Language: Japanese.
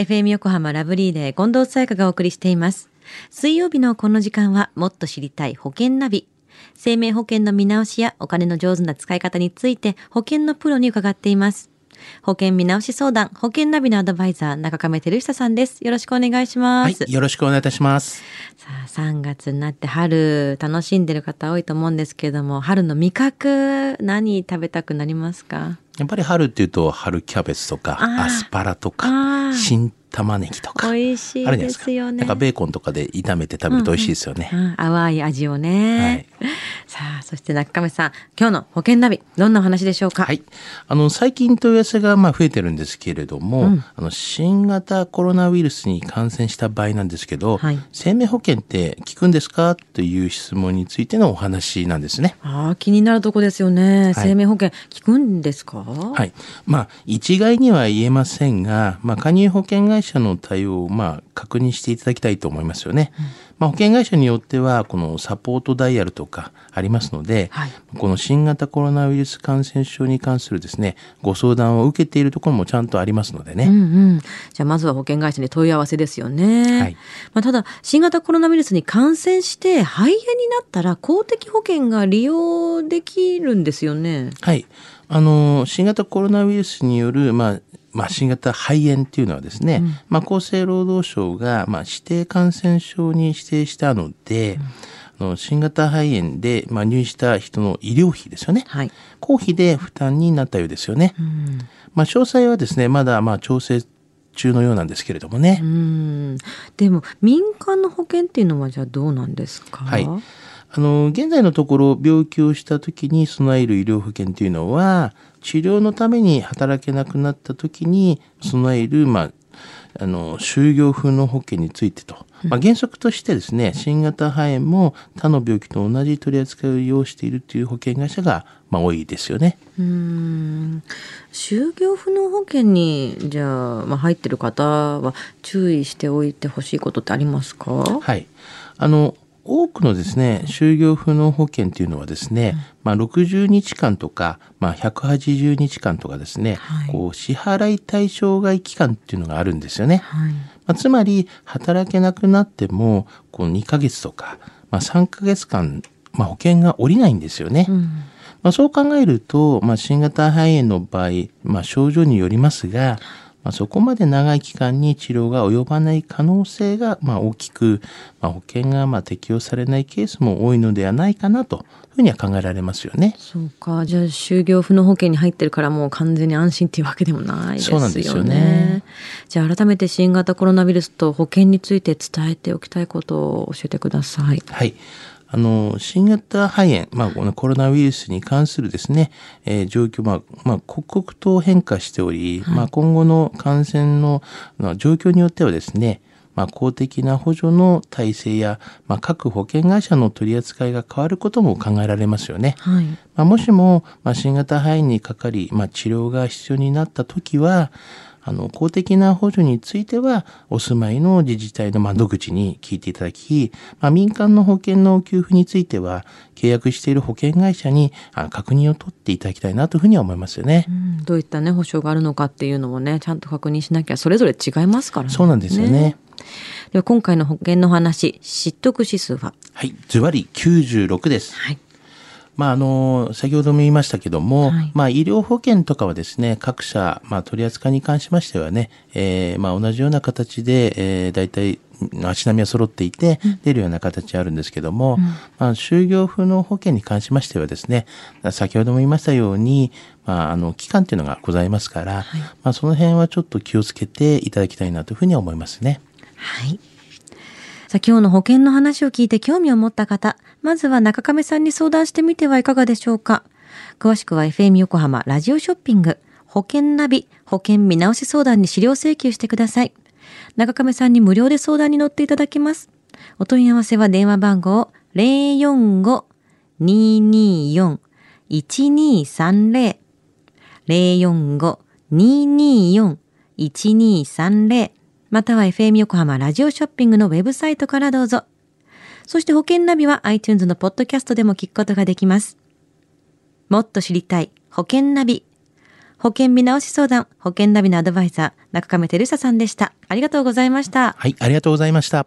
FM 横浜ラブリーで近藤沙耶香がお送りしています。水曜日のこの時間はもっと知りたい保険ナビ。生命保険の見直しやお金の上手な使い方について保険のプロに伺っています。保険見直し相談、保険ナビのアドバイザー、中亀照久さんです。よろしくお願いします。はい、よろしくお願いいたします。さあ、3月になって春楽しんでる方多いと思うんですけれども、春の味覚何食べたくなりますか？やっぱり春っていうと春キャベツとかアスパラとあかー。新玉ねぎとか美味しいですよね。なんかベーコンとかで炒めて食べると美味しいですよね。うん、淡い味をね。はいさあ、そして中亀さん、今日の保険ナビ、どんなお話でしょうか？はい。あの、最近問い合わせがまあ増えてるんですけれども、うんあの、新型コロナウイルスに感染した場合なんですけど、はい生命保険って効くんですか？という質問についてのお話なんですね。ああ、気になるとこですよね。はい生命保険、効くんですか？はい。まあ、一概には言えませんが、まあ、加入保険会社の対応を、まあ、確認していただきたいと思いますよね。まあ、保険会社によっては、このサポートダイヤルとかありますので、はいこの新型コロナウイルス感染症に関するですね、ご相談を受けているところもちゃんとありますのでね。うんうん。じゃあ、まずは保険会社に問い合わせですよね。はいまあ、ただ、新型コロナウイルスに感染して肺炎になったら公的保険が利用できるんですよね。はい。あの、新型コロナウイルスによる、まあ、まあ、新型肺炎っていうのはですね、まあ、厚生労働省が、まあ、指定感染症に指定したので、あの新型肺炎で、まあ、入院した人の医療費ですよね。はい。公費で負担になったようですよね。うん。まあ、詳細はですね、まだ、まあ、調整中のようなんですけれどもね。うん。でも、民間の保険っていうのはじゃあどうなんですか？はいあの、現在のところ、病気をした時に備える医療保険というのは、治療のために働けなくなった時に備える、まあ、あの、就業風の保険についてと。まあ、原則としてですね、新型肺炎も他の病気と同じ取り扱いを要しているという保険会社が、まあ、多いですよね。うーん就業不能保険にじゃあ、まあ、入ってる方は注意しておいてほしいことってありますか？はい。あの、多くのですね、就業不能保険というのはですね、まあ、60日間とか、まあ、180日間とかですね、はいこう、支払い対象外期間っていうのがあるんですよね。はいまあ、つまり、働けなくなっても、こう、2ヶ月とか、まあ、3ヶ月間、まあ、保険が下りないんですよね。うんまあ、そう考えると、まあ、新型肺炎の場合、まあ、症状によりますが、まあ、そこまで長い期間に治療が及ばない可能性が、まあ、大きく、まあ、保険がまあ適用されないケースも多いのではないかなというふうには考えられますよね。そうかじゃあ就業不能保険に入ってるからもう完全に安心っていうわけでもないですよね。そうなんですよねじゃあ改めて新型コロナウイルスと保険について伝えておきたいことを教えてください。はい。あの、新型肺炎、まあ、このコロナウイルスに関するですね、えー状況、まあ、まあ、刻々と変化しており、まあ、今後の感染のまあ状況によってはですね、まあ、公的な補助の体制や、まあ、各保険会社の取り扱いが変わることも考えられますよね。はい。まあ、もしも、まあ、新型肺炎にかかり、まあ、治療が必要になったときは、あの、公的な補助については、お住まいの自治体の窓口に聞いていただき、まあ、民間の保険の給付については、契約している保険会社にあ確認を取っていただきたいなというふうには思いますよねう。んどういったね保証があるのかっていうのもねちゃんと確認しなきゃそれぞれ違いますからね。そうなんですよね。では今回の保険の話知得指数は？はい。ズバリ96です。はい。まあ、あの、先ほども言いましたけども、はいまあ、医療保険とかはですね、各社、まあ、取り扱いに関しましてはね、えーまあ、同じような形で、えー、大体、足並みは揃っていて、出るような形あるんですけども、まあ、就業不能保険に関しましてはですね、先ほども言いましたように、まあ、あの、期間っていうのがございますから、まあ、その辺はちょっと気をつけていただきたいなというふうには思いますね。はい。さあ今日の保険の話を聞いて興味を持った方、まずは中亀さんに相談してみてはいかがでしょうか。詳しくは FM 横浜ラジオショッピング保険ナビ保険見直し相談に資料請求してください。中亀さんに無料で相談に乗っていただきます。お問い合わせは電話番号045-224-1230 045-224-1230または FM 横浜ラジオショッピングのウェブサイトからどうぞ。そして保険ナビは iTunes のポッドキャストでも聞くことができます。もっと知りたい保険ナビ。保険見直し相談、保険ナビのアドバイザー、中亀照久さんでした。ありがとうございました。はい、ありがとうございました。